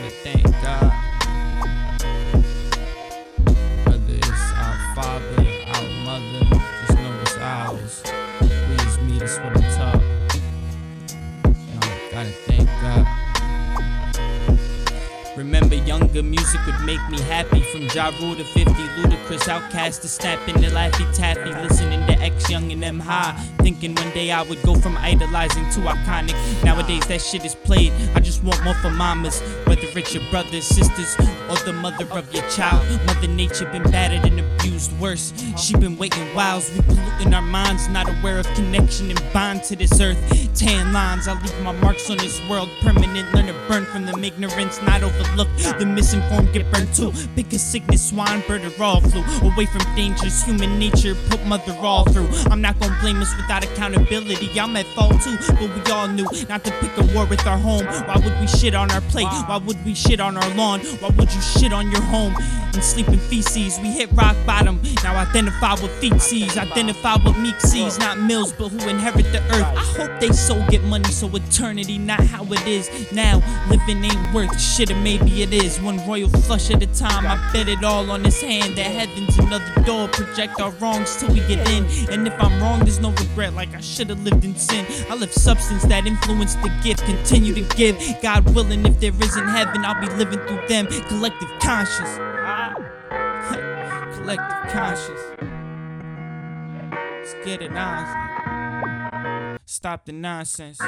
gotta thank God. Whether it's our father, our mother Just know it's ours. We just meet us with a top you know, Gotta thank God. Remember younger music would make me happy. From Ja Rule to 50 Ludacris OutKast to snapping to Laffy Taffy Listening to X Young and M High Thinking one day I would go from idolizing to iconic. Nowadays that shit is played. I just want more for mamas. Whether it's your brothers, sisters, or the mother of your child. Mother Nature been battered and abused worse. She been waiting whiles. We polluting our minds, not aware of connection and bond to this earth. Tan lines, I leave my marks on this world. Permanent, learn to burn from them ignorance, not overlook. The misinformed get burned too. Pick a sickness, swine, bird, or all flew away from dangers. Human nature put mother all through. I'm not gonna blame us without accountability. I'm at fault too, but we all knew not to pick a war with our home. Why would we shit on our plate? Why would we shit on our lawn? Why would you shit on your home and sleep in feces? We hit rock bottom. Now identify with feces. Identify with meek not mills, but who inherit the earth. I hope they so get money, so eternity not how it is now. Living ain't worth shit, or maybe it is. One royal flush at a time. I bet it all on this hand. That heaven's another door. Project our wrongs till we get in. And if I'm wrong, there's no regret. Like I should have lived in sin. I live substance that influence the gift. Continue to give. God willing, if there isn't heaven, I'll be living through them. Collective conscious. Collective conscious. Let's get it. Stop the nonsense.